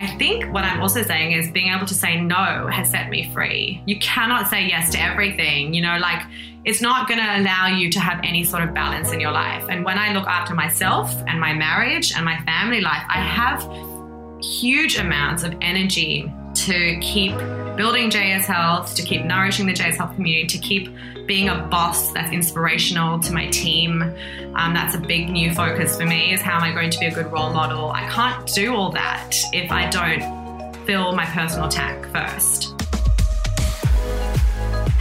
I think what I'm also saying is being able to say no has set me free. You cannot say yes to everything. You know, like it's not going to allow you to have any sort of balance in your life. And when I look after myself and my marriage and my family life, I have huge amounts of energy to keep building JS Health, to keep nourishing the JS Health community, to keep being a boss that's inspirational to my team. Um, that's a big new focus for me is how am I going to be a good role model? I can't do all that if I don't fill my personal tank first.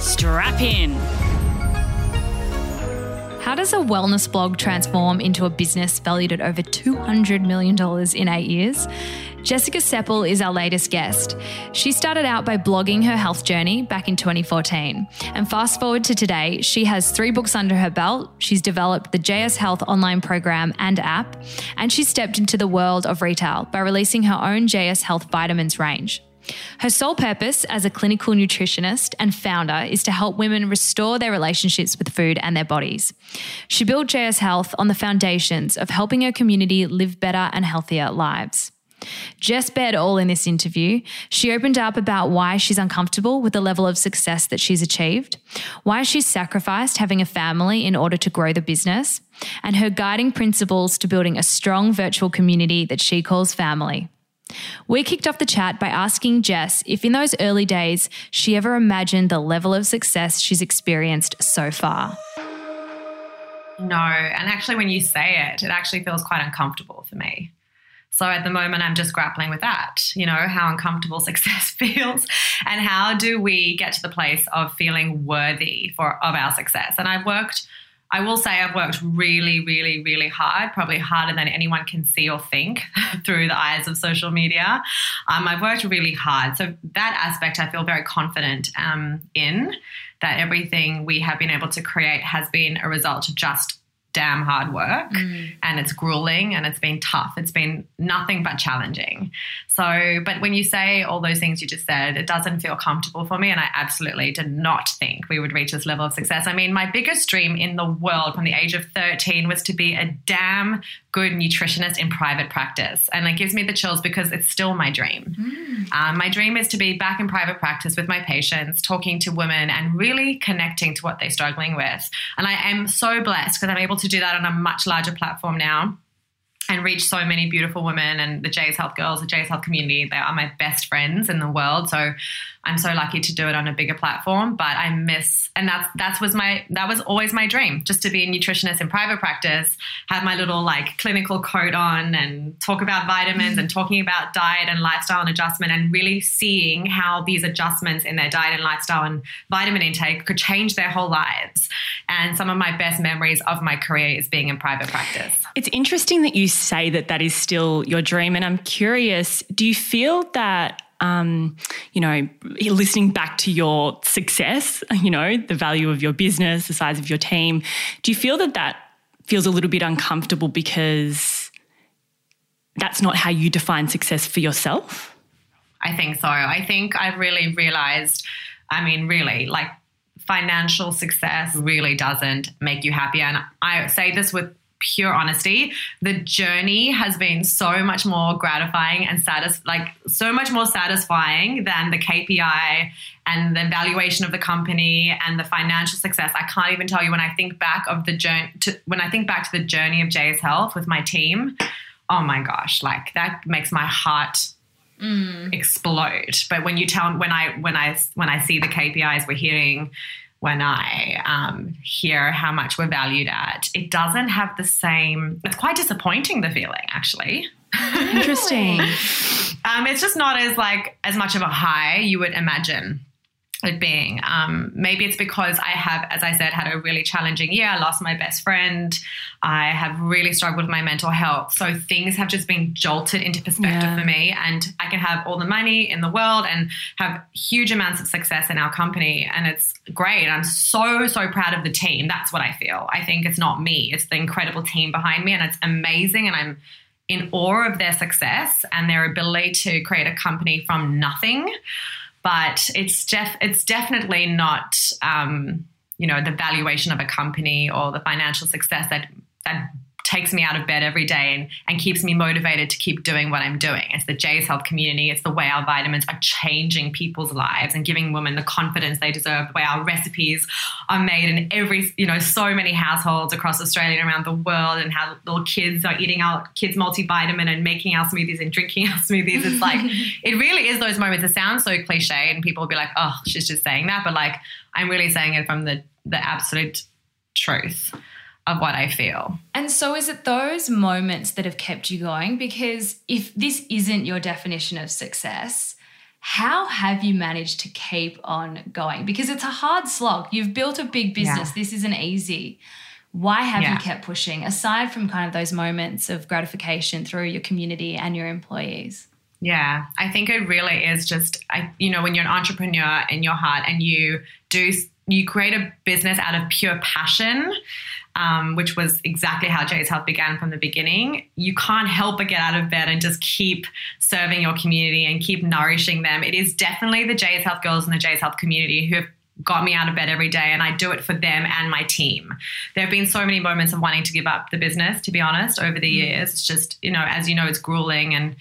Strap in. How does a wellness blog transform into a business valued at over $200 million in eight years? Jessica Sepel is our latest guest. She started out by blogging her health journey back in 2014. And fast forward to today, she has three books under her belt. She's developed the JS Health online program and app, and she stepped into the world of retail by releasing her own JS Health vitamins range. Her sole purpose as a clinical nutritionist and founder is to help women restore their relationships with food and their bodies. She built JS Health on the foundations of helping her community live better and healthier lives. Jess bared all in this interview. She opened up about why she's uncomfortable with the level of success that she's achieved, why she's sacrificed having a family in order to grow the business, and her guiding principles to building a strong virtual community that she calls family. We kicked off the chat by asking Jess if in those early days she ever imagined the level of success she's experienced so far. No, and actually, when you say it, it actually feels quite uncomfortable for me. So at the moment, I'm just grappling with that, you know, how uncomfortable success feels and how do we get to the place of feeling worthy for of our success. And I've worked I will say I've worked really, really, really hard, probably harder than anyone can see or think through the eyes of social media. Um, I've worked really hard. So, that aspect I feel very confident um, in that everything we have been able to create has been a result of just damn hard work mm. and it's grueling and it's been tough. It's been nothing but challenging. So, but when you say all those things you just said, it doesn't feel comfortable for me. And I absolutely did not think we would reach this level of success. I mean, my biggest dream in the world from the age of 13 was to be a damn good nutritionist in private practice. And it gives me the chills because it's still my dream. Mm. Um, my dream is to be back in private practice with my patients, talking to women and really connecting to what they're struggling with. And I am so blessed because I'm able to do that on a much larger platform now and reach so many beautiful women and the JS Health girls, the JS Health community. They are my best friends in the world. So I'm so lucky to do it on a bigger platform. But I miss, and that's that was my that was always my dream, just to be a nutritionist in private practice, have my little like clinical coat on, and talk about vitamins and talking about diet and lifestyle and adjustment, and really seeing how these adjustments in their diet and lifestyle and vitamin intake could change their whole lives. And some of my best memories of my career is being in private practice. It's interesting that you say that that is still your dream. And I'm curious, do you feel that um, you know, listening back to your success, you know, the value of your business, the size of your team, do you feel that that feels a little bit uncomfortable because that's not how you define success for yourself? I think so. I think I've really realized, I mean, really, like financial success really doesn't make you happy. And I say this with pure honesty, the journey has been so much more gratifying and satis- like so much more satisfying than the KPI and the valuation of the company and the financial success. I can't even tell you when I think back of the journey to, when I think back to the journey of JS Health with my team. Oh my gosh, like that makes my heart Mm. explode. But when you tell when I when I when I see the KPIs we're hitting, when I um, hear how much we're valued at, it doesn't have the same, it's quite disappointing, the feeling actually. Interesting. um, it's just not as like as much of a high you would imagine. It being. Um, maybe it's because I have, as I said, had a really challenging year. I lost my best friend. I have really struggled with my mental health. So things have just been jolted into perspective yeah. for me. And I can have all the money in the world and have huge amounts of success in our company. And it's great. I'm so, so proud of the team. That's what I feel. I think it's not me, it's the incredible team behind me. And it's amazing. And I'm in awe of their success and their ability to create a company from nothing but it's def- it's definitely not um, you know the valuation of a company or the financial success that that takes me out of bed every day and, and keeps me motivated to keep doing what I'm doing. It's the JS Health community. It's the way our vitamins are changing people's lives and giving women the confidence they deserve, the way our recipes are made in every, you know, so many households across Australia and around the world and how little kids are eating our kids' multivitamin and making our smoothies and drinking our smoothies. It's like, it really is those moments. It sounds so cliche and people will be like, oh, she's just saying that. But like, I'm really saying it from the, the absolute truth of what I feel. And so, is it those moments that have kept you going? Because if this isn't your definition of success, how have you managed to keep on going? Because it's a hard slog. You've built a big business, yeah. this isn't easy. Why have yeah. you kept pushing aside from kind of those moments of gratification through your community and your employees? Yeah, I think it really is just, I, you know, when you're an entrepreneur in your heart and you do, you create a business out of pure passion um, which was exactly how JS Health began from the beginning, you can't help but get out of bed and just keep serving your community and keep nourishing them. It is definitely the JS Health girls and the JS Health community who have got me out of bed every day and I do it for them and my team. There have been so many moments of wanting to give up the business, to be honest, over the mm. years. It's just, you know, as you know, it's grueling and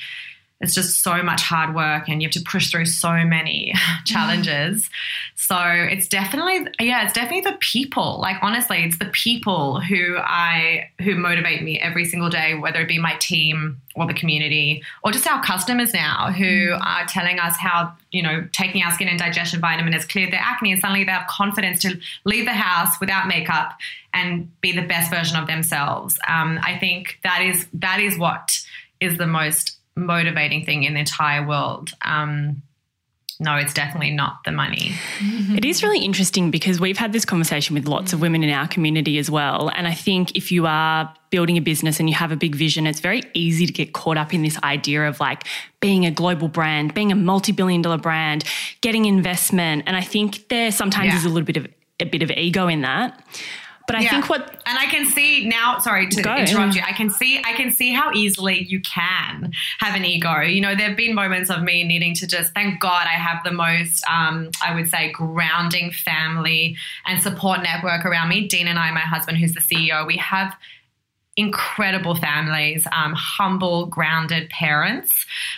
it's just so much hard work and you have to push through so many challenges. So it's definitely yeah, it's definitely the people. Like honestly, it's the people who I who motivate me every single day, whether it be my team or the community or just our customers now who mm. are telling us how, you know, taking our skin and digestion vitamin has cleared their acne and suddenly they have confidence to leave the house without makeup and be the best version of themselves. Um, I think that is that is what is the most motivating thing in the entire world. Um, no, it's definitely not the money. It is really interesting because we've had this conversation with lots of women in our community as well. And I think if you are building a business and you have a big vision, it's very easy to get caught up in this idea of like being a global brand, being a multi billion dollar brand, getting investment. And I think there sometimes yeah. is a little bit of a bit of ego in that. But I yeah. think what and I can see now. Sorry to Go. interrupt you. I can see I can see how easily you can have an ego. You know, there have been moments of me needing to just thank God I have the most, um, I would say, grounding family and support network around me. Dean and I, my husband, who's the CEO, we have incredible families, um, humble, grounded parents.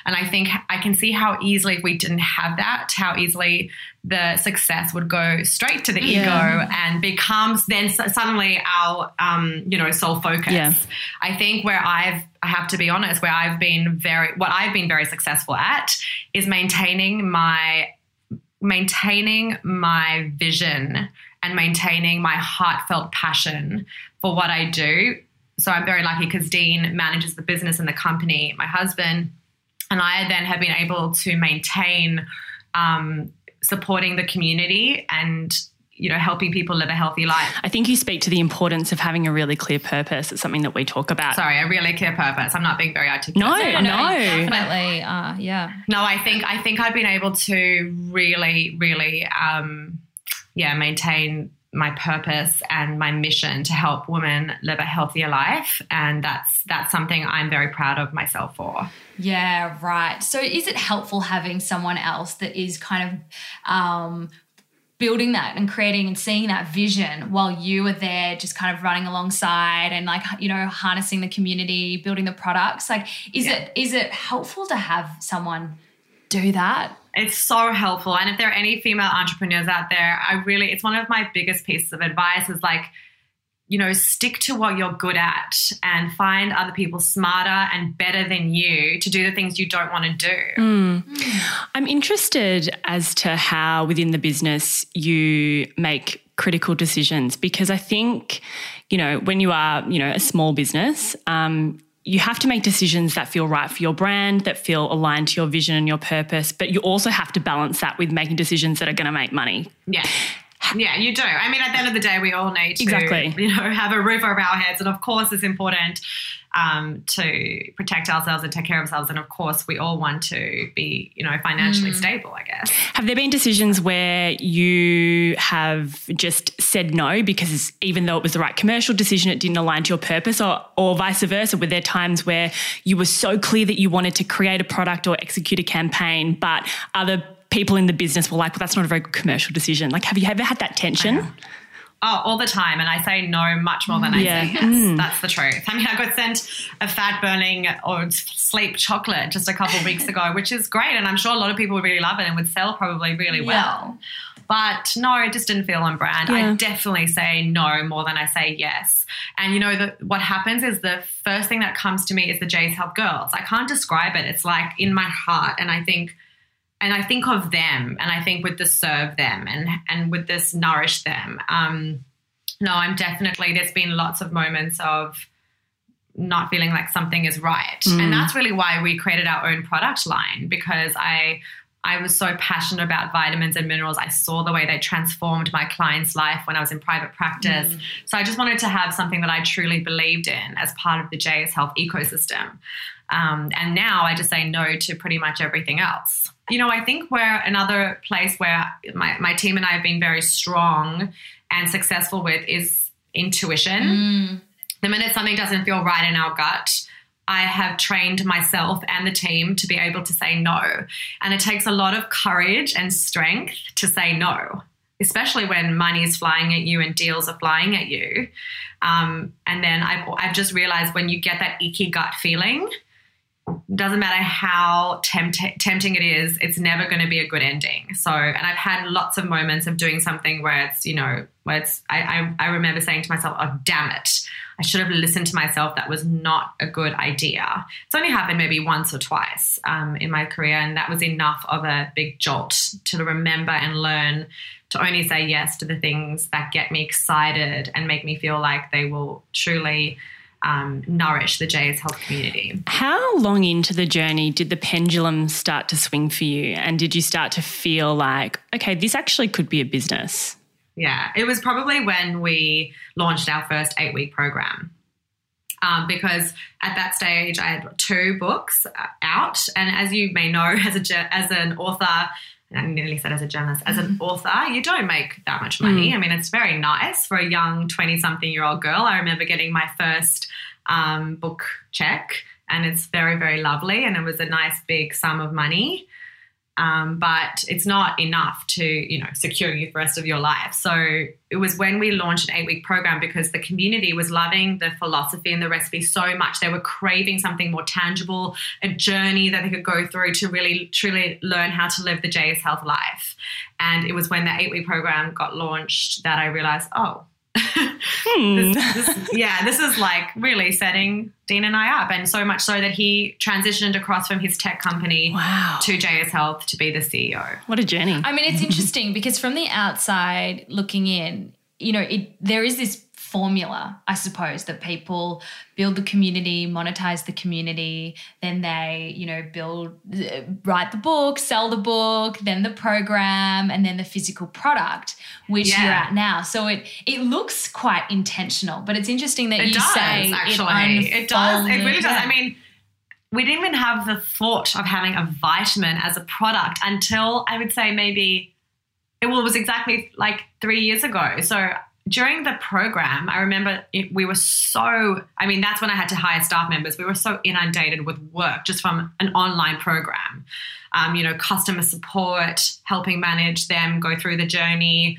And I think I can see how easily, if we didn't have that, how easily the success would go straight to the yeah. ego and becomes then suddenly our, um, you know, sole focus. Yeah. I think where I've, I have to be honest, where I've been very, what I've been very successful at is maintaining my, maintaining my vision and maintaining my heartfelt passion for what I do so I'm very lucky because Dean manages the business and the company, my husband, and I then have been able to maintain um, supporting the community and you know helping people live a healthy life. I think you speak to the importance of having a really clear purpose. It's something that we talk about. Sorry, a really clear purpose. I'm not being very articulate. No, no, no, definitely. Uh, yeah. No, I think I think I've been able to really, really, um, yeah, maintain my purpose and my mission to help women live a healthier life and that's that's something I'm very proud of myself for. Yeah, right. So is it helpful having someone else that is kind of um, building that and creating and seeing that vision while you are there just kind of running alongside and like you know harnessing the community, building the products? Like is yeah. it is it helpful to have someone do that? It's so helpful. And if there are any female entrepreneurs out there, I really, it's one of my biggest pieces of advice is like, you know, stick to what you're good at and find other people smarter and better than you to do the things you don't want to do. Mm. I'm interested as to how within the business you make critical decisions because I think, you know, when you are, you know, a small business, um, you have to make decisions that feel right for your brand, that feel aligned to your vision and your purpose, but you also have to balance that with making decisions that are going to make money. Yeah. Yeah, you do. I mean, at the end of the day, we all need to, exactly. you know, have a roof over our heads, and of course, it's important um, to protect ourselves and take care of ourselves. And of course, we all want to be, you know, financially mm. stable. I guess. Have there been decisions where you have just said no because even though it was the right commercial decision, it didn't align to your purpose, or or vice versa? Were there times where you were so clear that you wanted to create a product or execute a campaign, but other people in the business were like, well, that's not a very good commercial decision. Like, have you ever had that tension? Oh, all the time. And I say no much more than I yeah. say yes. Mm. That's the truth. I mean, I got sent a fat burning or sleep chocolate just a couple of weeks ago, which is great. And I'm sure a lot of people would really love it and would sell probably really yeah. well. But no, it just didn't feel on brand. Yeah. I definitely say no more than I say yes. And you know, the, what happens is the first thing that comes to me is the JS Health Girls. I can't describe it. It's like in my heart. And I think, and I think of them and I think with the serve them and and with this nourish them. Um, no, I'm definitely there's been lots of moments of not feeling like something is right. Mm. And that's really why we created our own product line because I I was so passionate about vitamins and minerals. I saw the way they transformed my client's life when I was in private practice. Mm. So I just wanted to have something that I truly believed in as part of the JS Health ecosystem. Um, and now I just say no to pretty much everything else. You know, I think where another place where my, my team and I have been very strong and successful with is intuition. Mm. The minute something doesn't feel right in our gut, I have trained myself and the team to be able to say no. And it takes a lot of courage and strength to say no, especially when money is flying at you and deals are flying at you. Um, and then I've, I've just realized when you get that icky gut feeling, doesn't matter how tempt- tempting it is, it's never going to be a good ending. So, and I've had lots of moments of doing something where it's, you know, where it's, I, I, I remember saying to myself, oh, damn it. I should have listened to myself. That was not a good idea. It's only happened maybe once or twice um, in my career, and that was enough of a big jolt to remember and learn to only say yes to the things that get me excited and make me feel like they will truly um, nourish the JS Health community. How long into the journey did the pendulum start to swing for you? And did you start to feel like, okay, this actually could be a business? Yeah, it was probably when we launched our first eight week program. Um, because at that stage I had two books uh, out, and as you may know, as a as an author, I nearly said as a journalist, as an mm-hmm. author, you don't make that much money. Mm. I mean, it's very nice for a young 20 something year old girl. I remember getting my first um, book check, and it's very, very lovely. And it was a nice big sum of money. Um, but it's not enough to you know secure you for the rest of your life. So it was when we launched an eight week program because the community was loving the philosophy and the recipe so much. They were craving something more tangible, a journey that they could go through to really truly learn how to live the JS Health life. And it was when the eight week program got launched that I realized, oh, hmm. this, this, yeah, this is like really setting Dean and I up, and so much so that he transitioned across from his tech company wow. to JS Health to be the CEO. What a journey! I mean, it's interesting because from the outside looking in, you know, it there is this formula, I suppose, that people build the community, monetize the community, then they, you know, build, uh, write the book, sell the book, then the program, and then the physical product, which yeah. you're at now. So it it looks quite intentional, but it's interesting that it you does, say actually. It, it does. It really does. Yeah. I mean, we didn't even have the thought of having a vitamin as a product until I would say maybe it was exactly like three years ago. So during the program, I remember it, we were so, I mean, that's when I had to hire staff members. We were so inundated with work just from an online program. Um, you know, customer support, helping manage them go through the journey,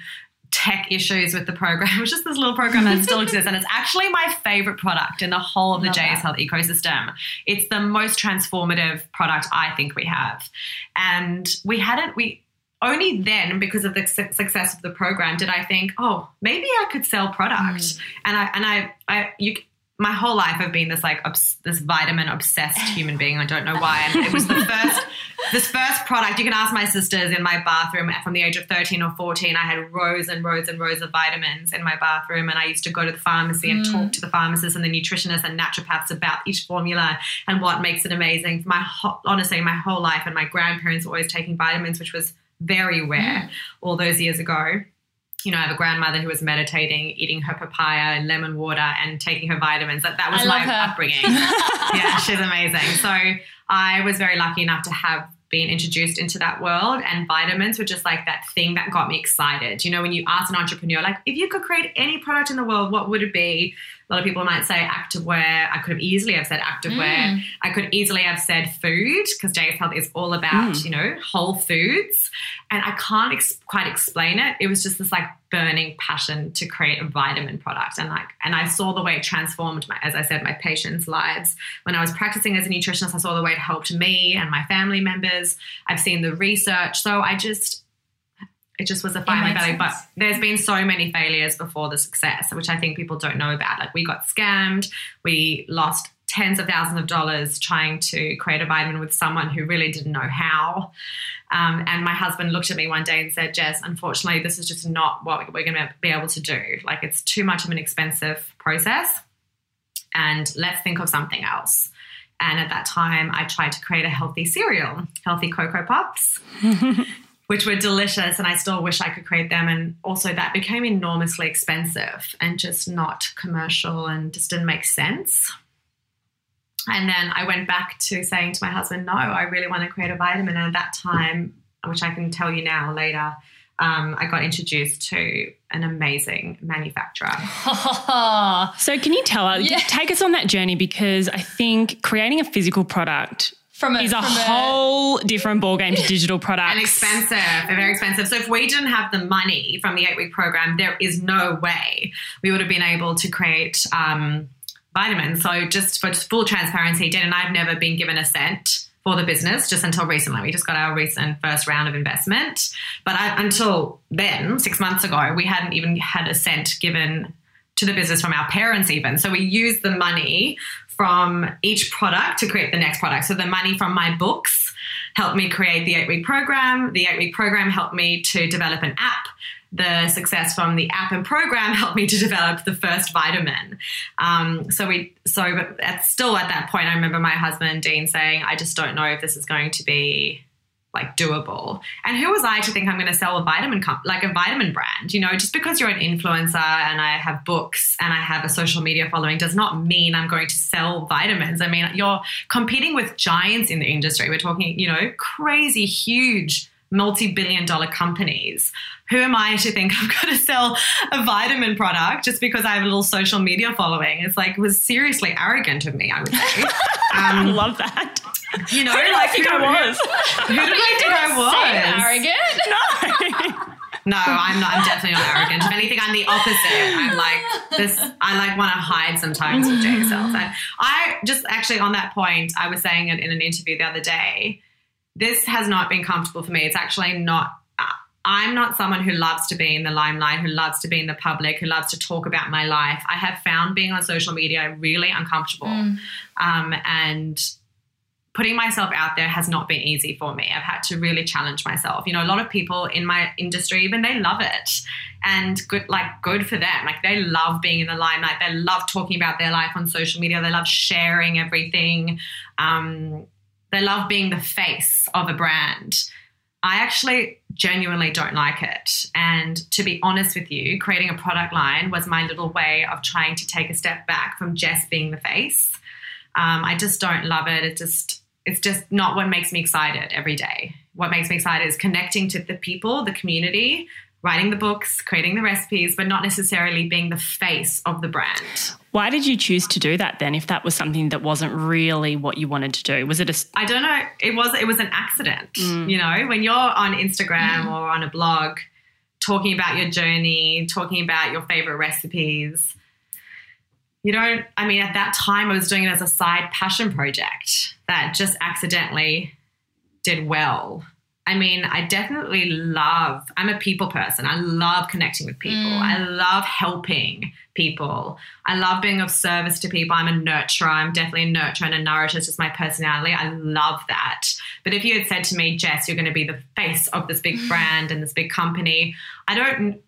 tech issues with the program, which just this little program that still exists. And it's actually my favorite product in the whole of the Love JS Health ecosystem. It's the most transformative product I think we have. And we hadn't, we, only then, because of the su- success of the program, did I think, oh, maybe I could sell product. Mm. And I and I, I you my whole life I've been this like obs- this vitamin obsessed human being. I don't know why. And it was the first this first product. You can ask my sisters in my bathroom from the age of thirteen or fourteen. I had rows and rows and rows of vitamins in my bathroom, and I used to go to the pharmacy and talk to the pharmacists and the nutritionists and naturopaths about each formula and what makes it amazing. My ho- honestly, my whole life, and my grandparents were always taking vitamins, which was very rare mm. all those years ago you know, I have a grandmother who was meditating, eating her papaya and lemon water and taking her vitamins. That, that was my her. upbringing. yeah, she's amazing. So I was very lucky enough to have been introduced into that world and vitamins were just like that thing that got me excited. You know, when you ask an entrepreneur, like, if you could create any product in the world, what would it be? A lot of people might say activewear. I could have easily have said activewear. Mm. I could easily have said food because JS Health is all about, mm. you know, whole foods. And I can't ex- quite explain it. It was just this like burning passion to create a vitamin product. And like, and I saw the way it transformed my, as I said, my patients' lives. When I was practicing as a nutritionist, I saw the way it helped me and my family members. I've seen the research. So I just, it just was a makes value. But there's been so many failures before the success, which I think people don't know about. Like we got scammed, we lost tens of thousands of dollars trying to create a vitamin with someone who really didn't know how. Um, and my husband looked at me one day and said, Jess, unfortunately, this is just not what we're going to be able to do. Like, it's too much of an expensive process. And let's think of something else. And at that time, I tried to create a healthy cereal, healthy Cocoa Puffs, which were delicious. And I still wish I could create them. And also, that became enormously expensive and just not commercial and just didn't make sense. And then I went back to saying to my husband, no, I really want to create a vitamin. And at that time, which I can tell you now later, um, I got introduced to an amazing manufacturer. So, can you tell us, Yeah. take us on that journey? Because I think creating a physical product From a, is a whole different ballgame to digital products. and expensive. They're very expensive. So if we didn't have the money from the eight week program, there is no way we would have been able to create um, vitamins. So just for full transparency, Dan and I have never been given a cent for the business just until recently. We just got our recent first round of investment. But I, until then, six months ago, we hadn't even had a cent given to the business from our parents even. So we use the money from each product to create the next product. So the money from my books helped me create the eight week program. The eight week program helped me to develop an app. The success from the app and program helped me to develop the first vitamin. Um, so we, so but at, still at that point, I remember my husband Dean saying, "I just don't know if this is going to be like doable. And who was I to think I'm going to sell a vitamin comp- like a vitamin brand? You know, just because you're an influencer and I have books and I have a social media following does not mean I'm going to sell vitamins. I mean, you're competing with giants in the industry. We're talking, you know, crazy huge multi-billion dollar companies. Who am I to think I've got to sell a vitamin product just because I have a little social media following? It's like it was seriously arrogant of me, I would say. I Um, love that. you know, Who did like I think who- I was? Who did I think I was? arrogant. no. No, I'm not. I'm definitely not arrogant. If anything, I'm the opposite. I'm like this. I like want to hide sometimes with JSL. I just actually on that point, I was saying it in an interview the other day. This has not been comfortable for me. It's actually not. I'm not someone who loves to be in the limelight, who loves to be in the public, who loves to talk about my life. I have found being on social media really uncomfortable, um, and putting myself out there has not been easy for me. I've had to really challenge myself. You know, a lot of people in my industry, even they love it. And good like good for them. Like they love being in the limelight. They love talking about their life on social media. They love sharing everything. Um, they love being the face of a brand. I actually genuinely don't like it. And to be honest with you, creating a product line was my little way of trying to take a step back from just being the face. Um, I just don't love it. It just it's just not what makes me excited every day. What makes me excited is connecting to the people, the community, writing the books, creating the recipes, but not necessarily being the face of the brand. Why did you choose to do that then? If that was something that wasn't really what you wanted to do, was it a I don't know. It was it was an accident. Mm. You know, when you're on Instagram mm. or on a blog talking about your journey, talking about your favorite recipes, you don't I mean at that time I was doing it as a side passion project that just accidentally did well. I mean, I definitely love, I'm a people person. I love connecting with people. Mm. I love helping people. I love being of service to people. I'm a nurturer. I'm definitely a nurturer and a nourisher. It's just my personality. I love that. But if you had said to me, Jess, you're going to be the face of this big brand and this big company, I don't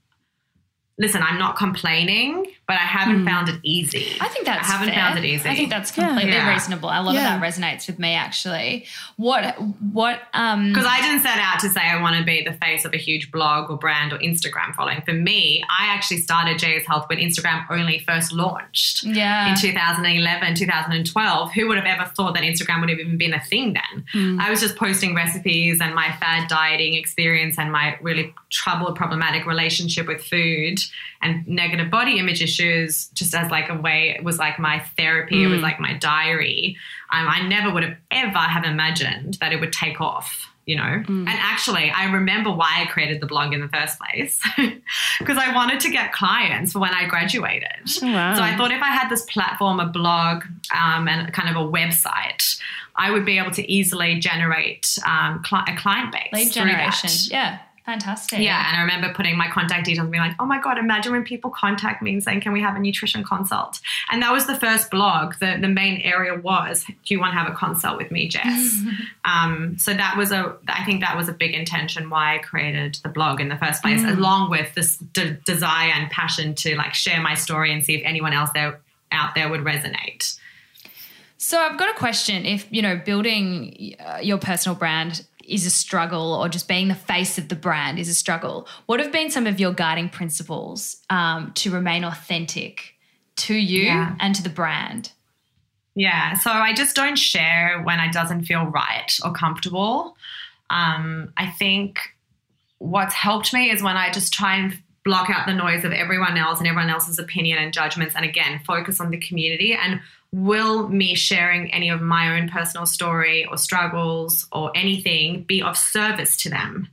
listen, I'm not complaining, but I haven't mm. found it easy. I think that's I haven't fair. found it easy. I think that's completely yeah. reasonable. A lot yeah. of that resonates with me actually. What what um because I didn't set out to say I want to be the face of a huge blog or brand or Instagram following. For me, I actually started JS Health when Instagram only first launched. Yeah. In 2011, 2012. Who would have ever thought that Instagram would have even been a thing then? Mm. I was just posting recipes and my fad dieting experience and my really troubled, problematic relationship with food and negative body image issues just as like a way it was like my therapy mm. it was mm. like my diary um, i never would have ever have imagined that it would take off you know mm. and actually i remember why i created the blog in the first place because i wanted to get clients for when i graduated oh, wow. so i thought if i had this platform a blog um, and kind of a website i would be able to easily generate um, cl- a client base lead generation yeah Fantastic. Yeah. And I remember putting my contact details and being like, oh my God, imagine when people contact me and saying, can we have a nutrition consult? And that was the first blog. The, the main area was, do you want to have a consult with me, Jess? um, so that was a, I think that was a big intention why I created the blog in the first place, mm. along with this de- desire and passion to like share my story and see if anyone else there out there would resonate. So I've got a question. If you know, building uh, your personal brand is a struggle or just being the face of the brand is a struggle. What have been some of your guiding principles um, to remain authentic to you yeah. and to the brand? Yeah, so I just don't share when it doesn't feel right or comfortable. Um, I think what's helped me is when I just try and block out the noise of everyone else and everyone else's opinion and judgments, and again, focus on the community and will me sharing any of my own personal story or struggles or anything be of service to them?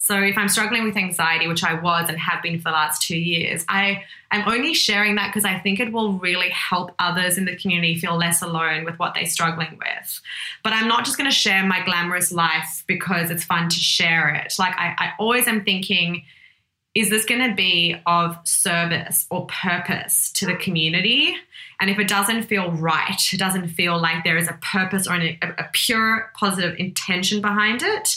So if I'm struggling with anxiety, which I was and have been for the last two years, I am only sharing that because I think it will really help others in the community feel less alone with what they're struggling with. But I'm not just going to share my glamorous life because it's fun to share it. Like I, I always am thinking, is this going to be of service or purpose to the community? And if it doesn't feel right, it doesn't feel like there is a purpose or a, a pure positive intention behind it,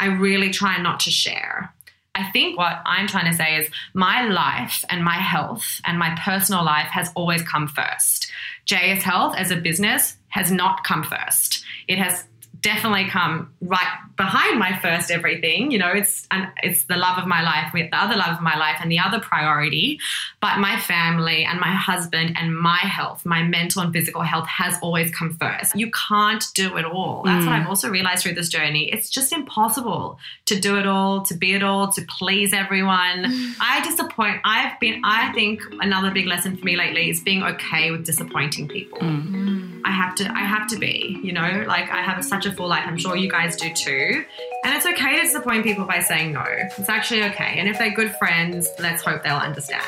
I really try not to share. I think what I'm trying to say is my life and my health and my personal life has always come first. JS Health as a business has not come first. It has definitely come right behind my first everything. You know, it's and it's the love of my life, with the other love of my life, and the other priority. But my family and my husband and my health, my mental and physical health, has always come first. You can't do it all. That's mm. what I've also realized through this journey. It's just impossible to do it all, to be it all, to please everyone. Mm. I disappoint. I've been. I think another big lesson for me lately is being okay with disappointing people. Mm. I have to. I have to be. You know, like I have such a life. I'm sure you guys do too. And it's okay to disappoint people by saying no. It's actually okay. And if they're good friends, let's hope they'll understand.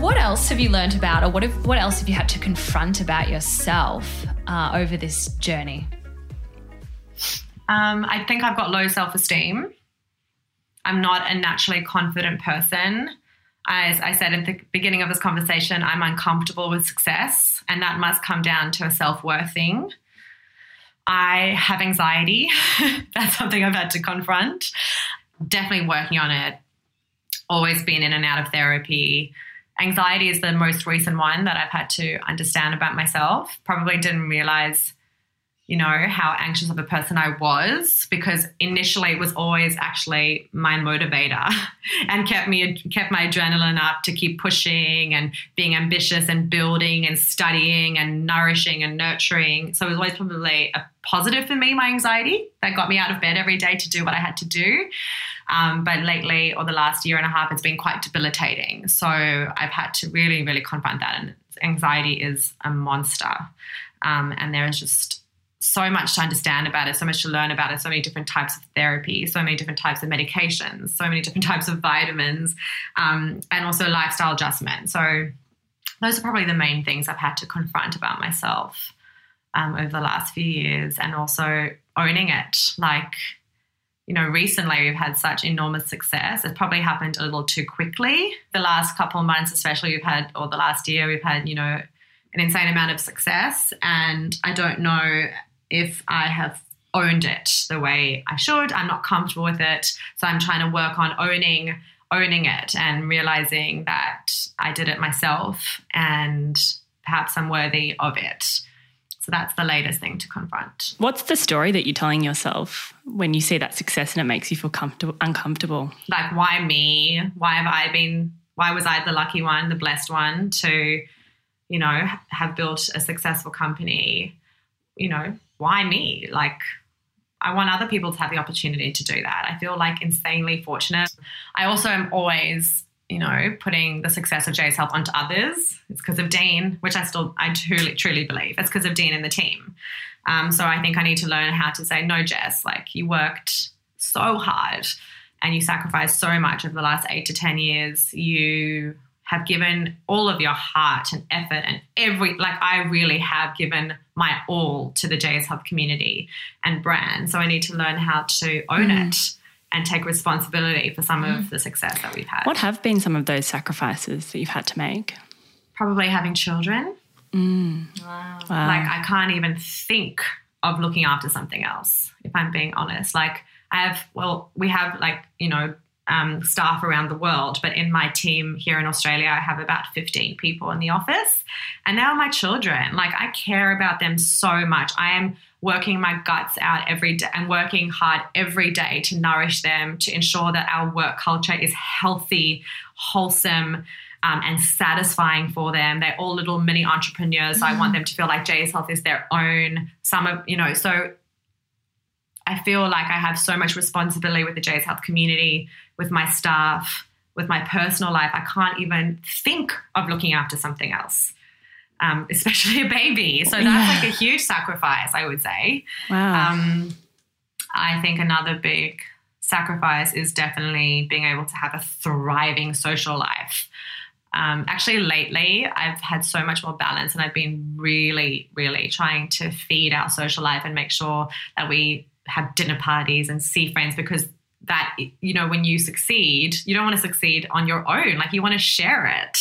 What else have you learned about, or what, have, what else have you had to confront about yourself uh, over this journey? Um, I think I've got low self esteem. I'm not a naturally confident person as I said at the beginning of this conversation, I'm uncomfortable with success, and that must come down to a self worth thing. I have anxiety. That's something I've had to confront. Definitely working on it. Always been in and out of therapy. Anxiety is the most recent one that I've had to understand about myself. Probably didn't realize you know, how anxious of a person I was because initially it was always actually my motivator and kept me kept my adrenaline up to keep pushing and being ambitious and building and studying and nourishing and nurturing. So it was always probably a positive for me, my anxiety that got me out of bed every day to do what I had to do. Um, but lately, or the last year and a half, it's been quite debilitating. So I've had to really, really confront that. And anxiety is a monster. Um, and there is just so much to understand about it, so much to learn about it, so many different types of therapy, so many different types of medications, so many different types of vitamins, um, and also lifestyle adjustment. So those are probably the main things I've had to confront about myself um, over the last few years, and also owning it. Like, you know, recently we've had such enormous success. It probably happened a little too quickly. The last couple of months, especially, we've had, or the last year, we've had, you know, an insane amount of success. And I don't know if I have owned it the way I should. I'm not comfortable with it. So I'm trying to work on owning owning it and realizing that I did it myself and perhaps I'm worthy of it. So that's the latest thing to confront. What's the story that you're telling yourself when you see that success and it makes you feel comfortable uncomfortable? Like why me? Why have I been why was I the lucky one, the blessed one to, you know, have built a successful company? You know, why me? Like I want other people to have the opportunity to do that. I feel like insanely fortunate. I also am always, you know, putting the success of JS Health onto others. It's because of Dean, which I still, I truly, truly believe. It's because of Dean and the team. Um, so I think I need to learn how to say, no, Jess, like you worked so hard and you sacrificed so much over the last eight to 10 years. You have given all of your heart and effort and every like I really have given my all to the JS Health community and brand. So I need to learn how to own mm. it and take responsibility for some mm. of the success that we've had. What have been some of those sacrifices that you've had to make? Probably having children. Mm. Wow. wow. Like I can't even think of looking after something else, if I'm being honest. Like I have, well, we have like, you know, um, staff around the world, but in my team here in Australia, I have about 15 people in the office. And now my children, like I care about them so much. I am working my guts out every day and working hard every day to nourish them, to ensure that our work culture is healthy, wholesome. Um, and satisfying for them. They're all little mini entrepreneurs. So I want mm-hmm. them to feel like JS Health is their own. Some of, you know, so I feel like I have so much responsibility with the JS Health community, with my staff, with my personal life. I can't even think of looking after something else, um, especially a baby. So that's yeah. like a huge sacrifice, I would say. Wow. Um, I think another big sacrifice is definitely being able to have a thriving social life. Um, actually, lately, I've had so much more balance, and I've been really, really trying to feed our social life and make sure that we have dinner parties and see friends because that you know when you succeed you don't want to succeed on your own like you want to share it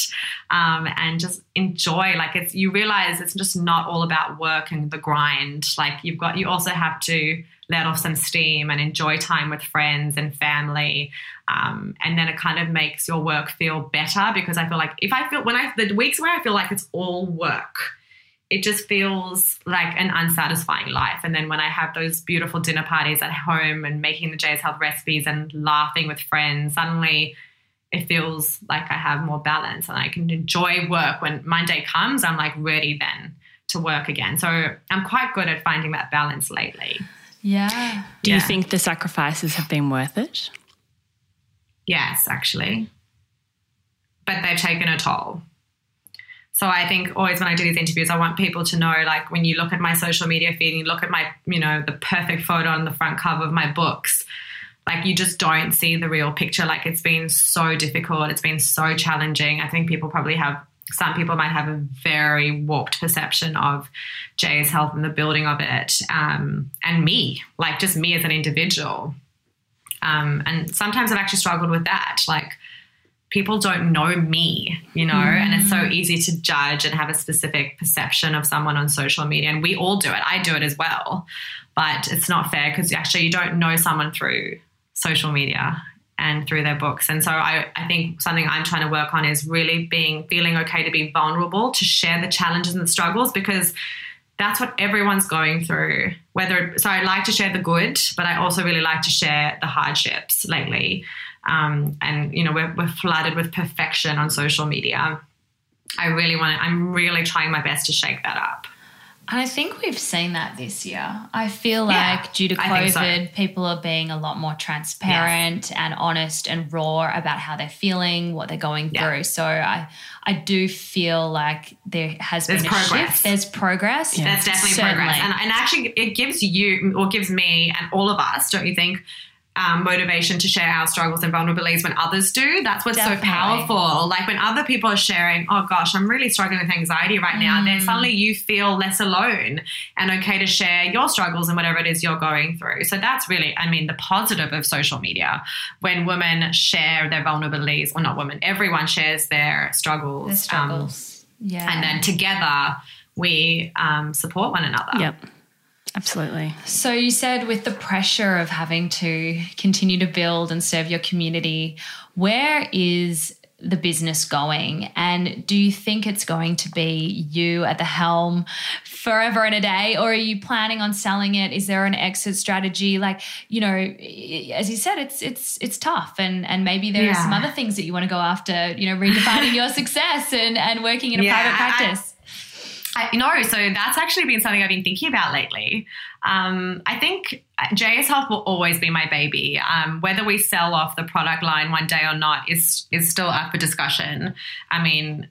um, and just enjoy like it's you realize it's just not all about work and the grind like you've got you also have to let off some steam and enjoy time with friends and family um, and then it kind of makes your work feel better because i feel like if i feel when i the weeks where i feel like it's all work it just feels like an unsatisfying life. And then when I have those beautiful dinner parties at home and making the JS Health recipes and laughing with friends, suddenly it feels like I have more balance and I can enjoy work. When Monday comes, I'm like ready then to work again. So I'm quite good at finding that balance lately. Yeah. Do yeah. you think the sacrifices have been worth it? Yes, actually. But they've taken a toll. So I think always when I do these interviews, I want people to know, like when you look at my social media feed and you look at my, you know, the perfect photo on the front cover of my books, like you just don't see the real picture. Like it's been so difficult. It's been so challenging. I think people probably have some people might have a very warped perception of JS Health and the building of it, um, and me, like just me as an individual. Um, and sometimes I've actually struggled with that. Like, people don't know me, you know, mm. and it's so mm. easy to judge and have a specific perception of someone on social media. And we all do it. I do it as well. But it's not fair because actually you don't know someone through social media and through their books. And so I, I think something I'm trying to work on is really being feeling okay to be vulnerable, to share the challenges and the struggles because that's what everyone's going through. Whether so I like to share the good, but I also really like to share the hardships lately. Um, and you know we're, we're flooded with perfection on social media. I really want to. I'm really trying my best to shake that up. And I think we've seen that this year. I feel like yeah, due to COVID, so. people are being a lot more transparent yes. and honest and raw about how they're feeling, what they're going yeah. through. So I I do feel like there has There's been a progress. shift. There's progress. Yeah. There's definitely Certainly. progress. And, and actually it gives you or gives me and all of us, don't you think, um, motivation to share our struggles and vulnerabilities when others do. That's what's Definitely. so powerful. Like when other people are sharing, oh gosh, I'm really struggling with anxiety right now, then suddenly you feel less alone and okay to share your struggles and whatever it is you're going through. So that's really, I mean, the positive of social media when women share their vulnerabilities, or not women, everyone shares their struggles. The um, struggles. yeah. and then together we um, support one another. Yep. Absolutely. So you said with the pressure of having to continue to build and serve your community, where is the business going? And do you think it's going to be you at the helm forever and a day? Or are you planning on selling it? Is there an exit strategy? Like, you know, as you said, it's it's it's tough and and maybe there are some other things that you want to go after, you know, redefining your success and, and working in a Yeah, private I- I- practice. I, no, so that's actually been something I've been thinking about lately. Um, I think JS Health will always be my baby. Um, whether we sell off the product line one day or not is is still up for discussion. I mean,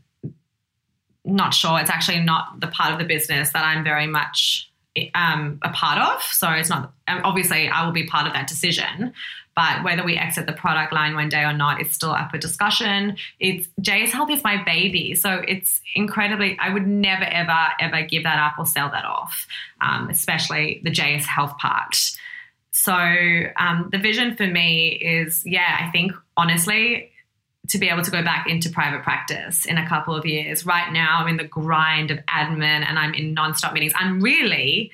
not sure. It's actually not the part of the business that I'm very much um, a part of. So it's not. Obviously, I will be part of that decision. But whether we exit the product line one day or not is still up for discussion. It's JS Health is my baby, so it's incredibly. I would never, ever, ever give that up or sell that off, um, especially the JS Health part. So um, the vision for me is, yeah, I think honestly, to be able to go back into private practice in a couple of years. Right now, I'm in the grind of admin and I'm in nonstop meetings. I'm really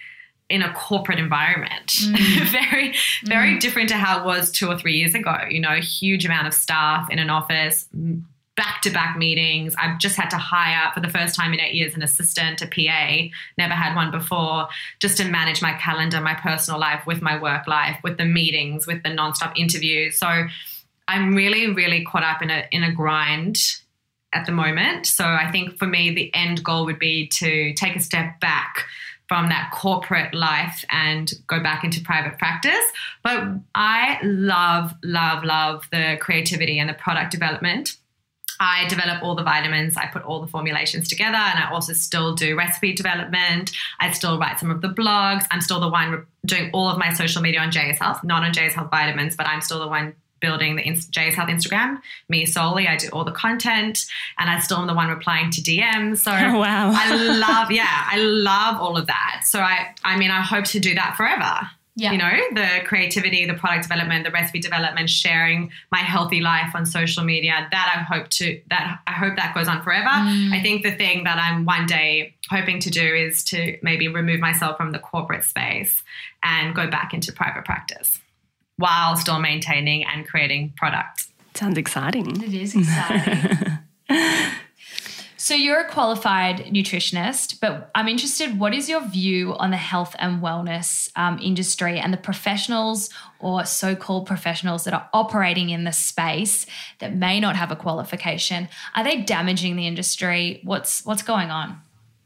in a corporate environment. Mm. very, very mm. different to how it was two or three years ago. You know, huge amount of staff in an office, back to back meetings. I've just had to hire for the first time in eight years an assistant, a PA, never had one before, just to manage my calendar, my personal life with my work life, with the meetings, with the nonstop interviews. So I'm really, really caught up in a in a grind at the moment. So I think for me, the end goal would be to take a step back from that corporate life and go back into private practice. But I love, love, love the creativity and the product development. I develop all the vitamins, I put all the formulations together, and I also still do recipe development. I still write some of the blogs. I'm still the one doing all of my social media on JS Health, not on JS Health Vitamins, but I'm still the one building the JS Health Instagram, me solely. I do all the content and I still am the one replying to DMs. So Oh, wow. I love, yeah, I love all of that. So I, I mean, I hope to do that forever. Yeah. You know, the creativity, the product development, the recipe development, sharing my healthy life on social media. That I hope to that I hope that goes on forever. Mm. I think the thing that I'm one day hoping to do is to maybe remove myself from the corporate space and go back into private practice while still maintaining and creating products. Sounds exciting. It is exciting. so you're a qualified nutritionist, but I'm interested. What is your view on the health and wellness um, industry and the professionals or so-called professionals that are operating in the space that may not have a qualification? Are they damaging the industry? What's what's going on?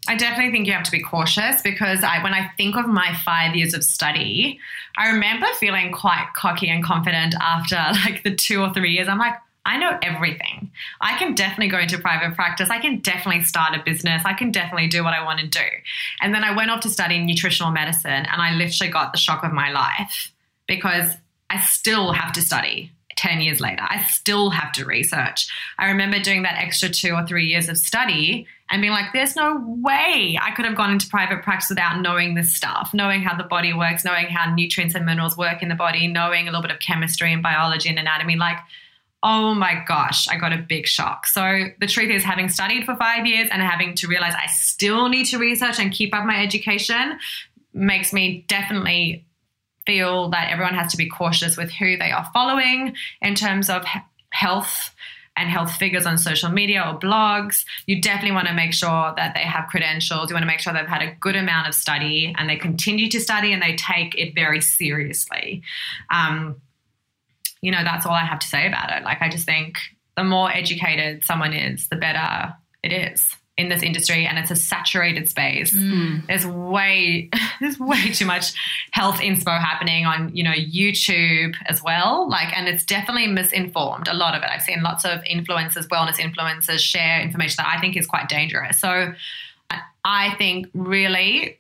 I definitely think you have to be cautious because I, when I think of my five years of study, I remember feeling quite cocky and confident after like the two or three years. I'm like, I know everything. I can definitely go into private practice. I can definitely start a business. I can definitely do what I want to do. And then I went off to study nutritional medicine and I literally got the shock of my life because I still have to study 10 years later. I still have to research. I remember doing that extra two or three years of study and being like, there's no way I could have gone into private practice without knowing this stuff, knowing how the body works, knowing how nutrients and minerals work in the body, knowing a little bit of chemistry and biology and anatomy. Like, oh my gosh, I got a big shock. So the truth is, having studied for five years and having to realize I still need to research and keep up my education makes me definitely feel that everyone has to be cautious with who they are following in terms of health and health figures on social media or blogs. You definitely want to make sure that they have credentials. You want to make sure they've had a good amount of study and they continue to study and they take it very seriously. Um, you know, that's all I have to say about it. Like, I just think the more educated someone is, the better it is in this industry and it's a saturated space. There's way there's way too much health inspo happening on, you know, YouTube as well. Like and it's definitely misinformed, a lot of it. I've seen lots of influencers, wellness influencers share information that I think is quite dangerous. So I think really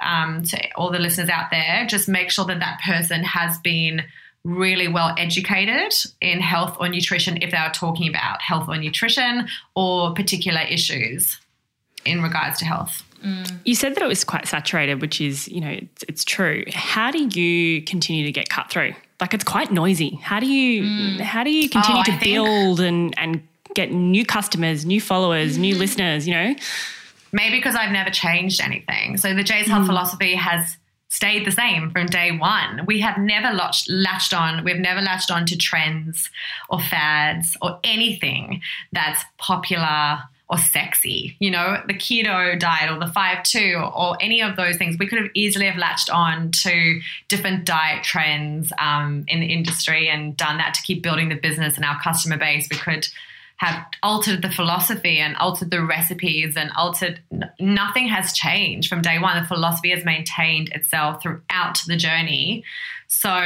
um, to all the listeners out there, just make sure that that person has been really well educated in health or nutrition if they are talking about health or nutrition or particular issues in regards to health. Mm. You said that it was quite saturated, which is, you know, it's, it's true. How do you continue to get cut through? Like it's quite noisy. How do you mm. how do you continue Oh, I to think- build and and get new customers, new followers, Mm-hmm. new listeners, you know? Maybe because I've never changed anything. So the JS Health mm. philosophy has stayed the same from day one. We have never latched, latched on, we've never latched on to trends or fads or anything that's popular or sexy. You know, the keto diet or the 5-2 or any of those things. We could have easily have latched on to different diet trends um, in the industry and done that to keep building the business and our customer base. We could have altered the philosophy and altered the recipes and altered nothing has changed from day one. The philosophy has maintained itself throughout the journey. So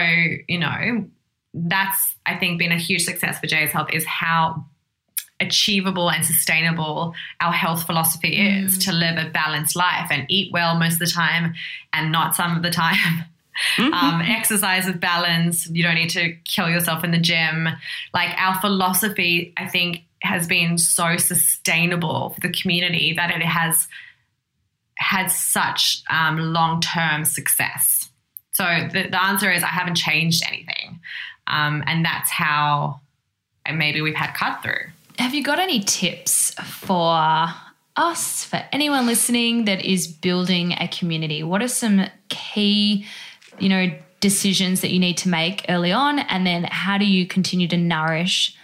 you know that's i think been a huge success for JS Health is how achievable and sustainable our health philosophy is mm. to live a balanced life and eat well most of the time and not some of the time um, exercise with balance. You don't need to kill yourself in the gym. Like our philosophy, I think, has been so sustainable for the community that it has had such um, long term success. So the, the answer is I haven't changed anything. Um, and that's how and maybe we've had cut through. Have you got any tips for us, for anyone listening that is building a community? What are some key, you know, decisions that you need to make early on? And then how do you continue to nourish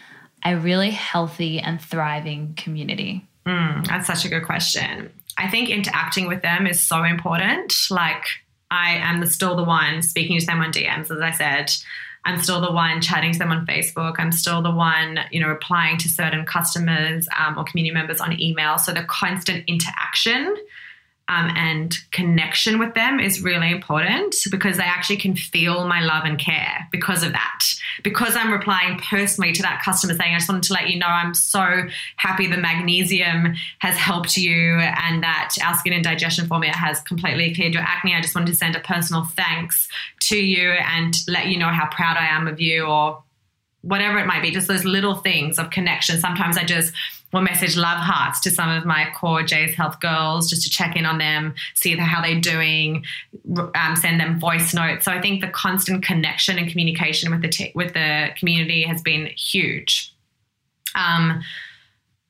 a really healthy and thriving community? Mm, that's such a good question. I think interacting with them is so important. Like, I am still the one speaking to them on DMs, as I said. I'm still the one chatting to them on Facebook. I'm still the one, you know, replying to certain customers um, or community members on email. So the constant interaction um, and connection with them is really important because they actually can feel my love and care because of that. Because I'm replying personally to that customer saying, I just wanted to let you know I'm so happy the magnesium has helped you and that our skin and digestion formula has completely cleared your acne. I just wanted to send a personal thanks to you and let you know how proud I am of you or whatever it might be, just those little things of connection. Sometimes I just will message love hearts to some of my core JS Health girls just to check in on them, see how they're doing, um, send them voice notes. So I think the constant connection and communication with the t- with the community has been huge. Um,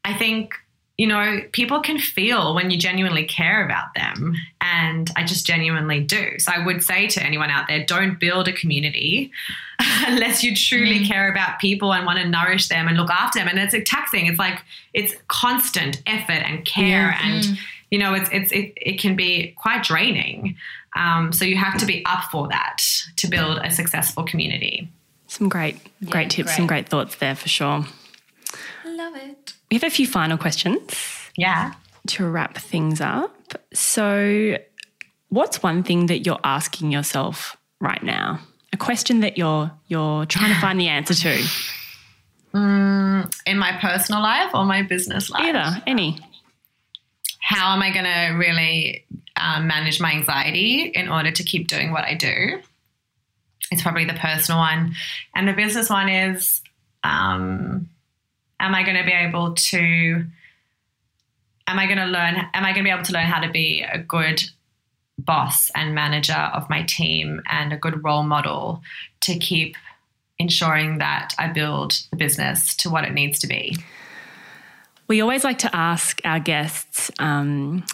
I think you know people can feel when you genuinely care about them, and I just genuinely do. So I would say to anyone out there, don't build a community unless you truly care about people and want to nourish them and look after them. And it's a taxing. It's like it's constant effort and care, and you know, it's it's it, it can be quite draining. Um, so you have to be up for that to build a successful community. Some great, great tips, some great thoughts there for sure. Love it. We have a few final questions Yeah. to wrap things up. So, what's one thing that you're asking yourself right now? A question that you're you're trying to find the answer to. In my personal life or my business life? Either, any. how am I going to really um, manage my anxiety in order to keep doing what I do? It's probably the personal one. And the business one is um, am I going to be able to, am I going to learn, am I going to be able to learn how to be a good boss and manager of my team and a good role model to keep ensuring that I build the business to what it needs to be? We always like to ask our guests um,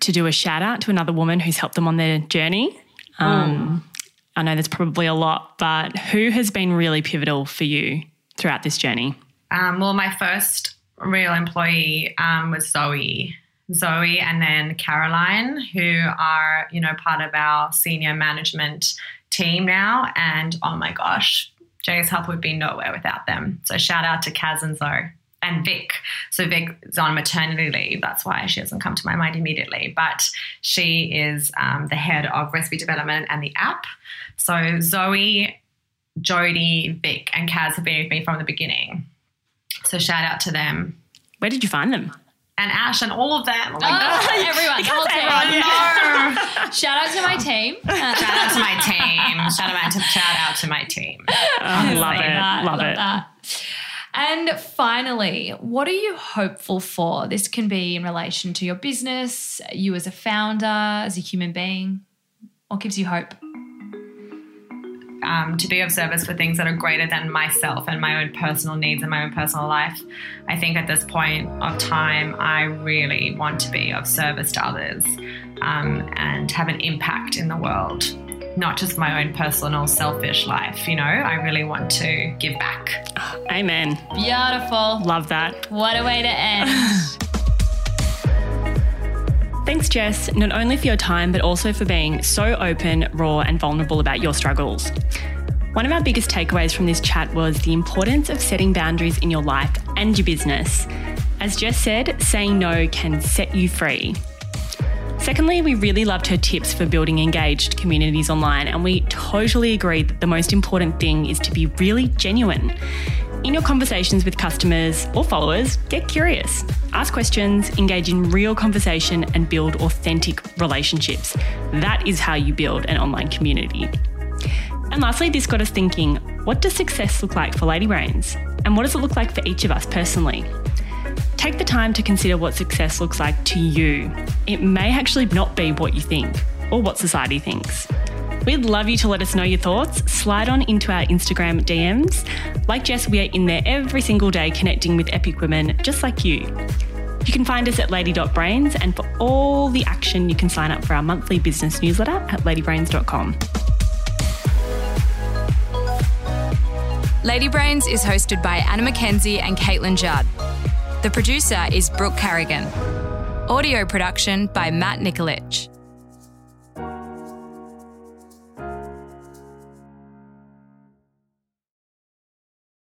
to do a shout out to another woman who's helped them on their journey. Um, I know there's probably a lot, but who has been really pivotal for you throughout this journey? Um, well, my first real employee um, was Zoe. Zoe and then Caroline, who are, you know, part of our senior management team now. And oh my gosh, JS Health would be nowhere without them. So shout out to Kaz and Zoe. And Vic. So Vic is on maternity leave. That's why she doesn't come to my mind immediately. But she is um, the head of recipe development and the app. So Zoe, Jody, Vic, and Kaz have been with me from the beginning. So shout out to them. Where did you find them? And Ash and all of them. Oh my oh, God. everyone, the whole team. No. Shout out to my team. Shout out to my team. shout, out to, shout out to my team. Oh, love it. that. Love, Love it. that. And finally, what are you hopeful for? This can be in relation to your business, you as a founder, as a human being. What gives you hope? Um, to be of service for things that are greater than myself and my own personal needs and my own personal life. I think at this point of time, I really want to be of service to others um, and have an impact in the world. Not just my own personal, selfish life, you know, I really want to give back. Amen. Beautiful. Love that. What a way to end. Thanks, Jess, not only for your time, but also for being so open, raw, and vulnerable about your struggles. One of our biggest takeaways from this chat was the importance of setting boundaries in your life and your business. As Jess said, saying no can set you free. Secondly, we really loved her tips for building engaged communities online, and we totally agree that the most important thing is to be really genuine. In your conversations with customers or followers, get curious, ask questions, engage in real conversation, and build authentic relationships. That is how you build an online community. And lastly, this got us thinking what does success look like for Lady Brains? And what does it look like for each of us personally? Take the time to consider what success looks like to you. It may actually not be what you think or what society thinks. We'd love you to let us know your thoughts. Slide on into our Instagram DMs. Like Jess, we are in there every single day connecting with epic women just like you. You can find us at lady.brains, and for all the action, you can sign up for our monthly business newsletter at ladybrains.com. Lady Brains is hosted by Anna McKenzie and Caitlin Judd. The producer is Brooke Carrigan. Audio production by Matt Nikolic.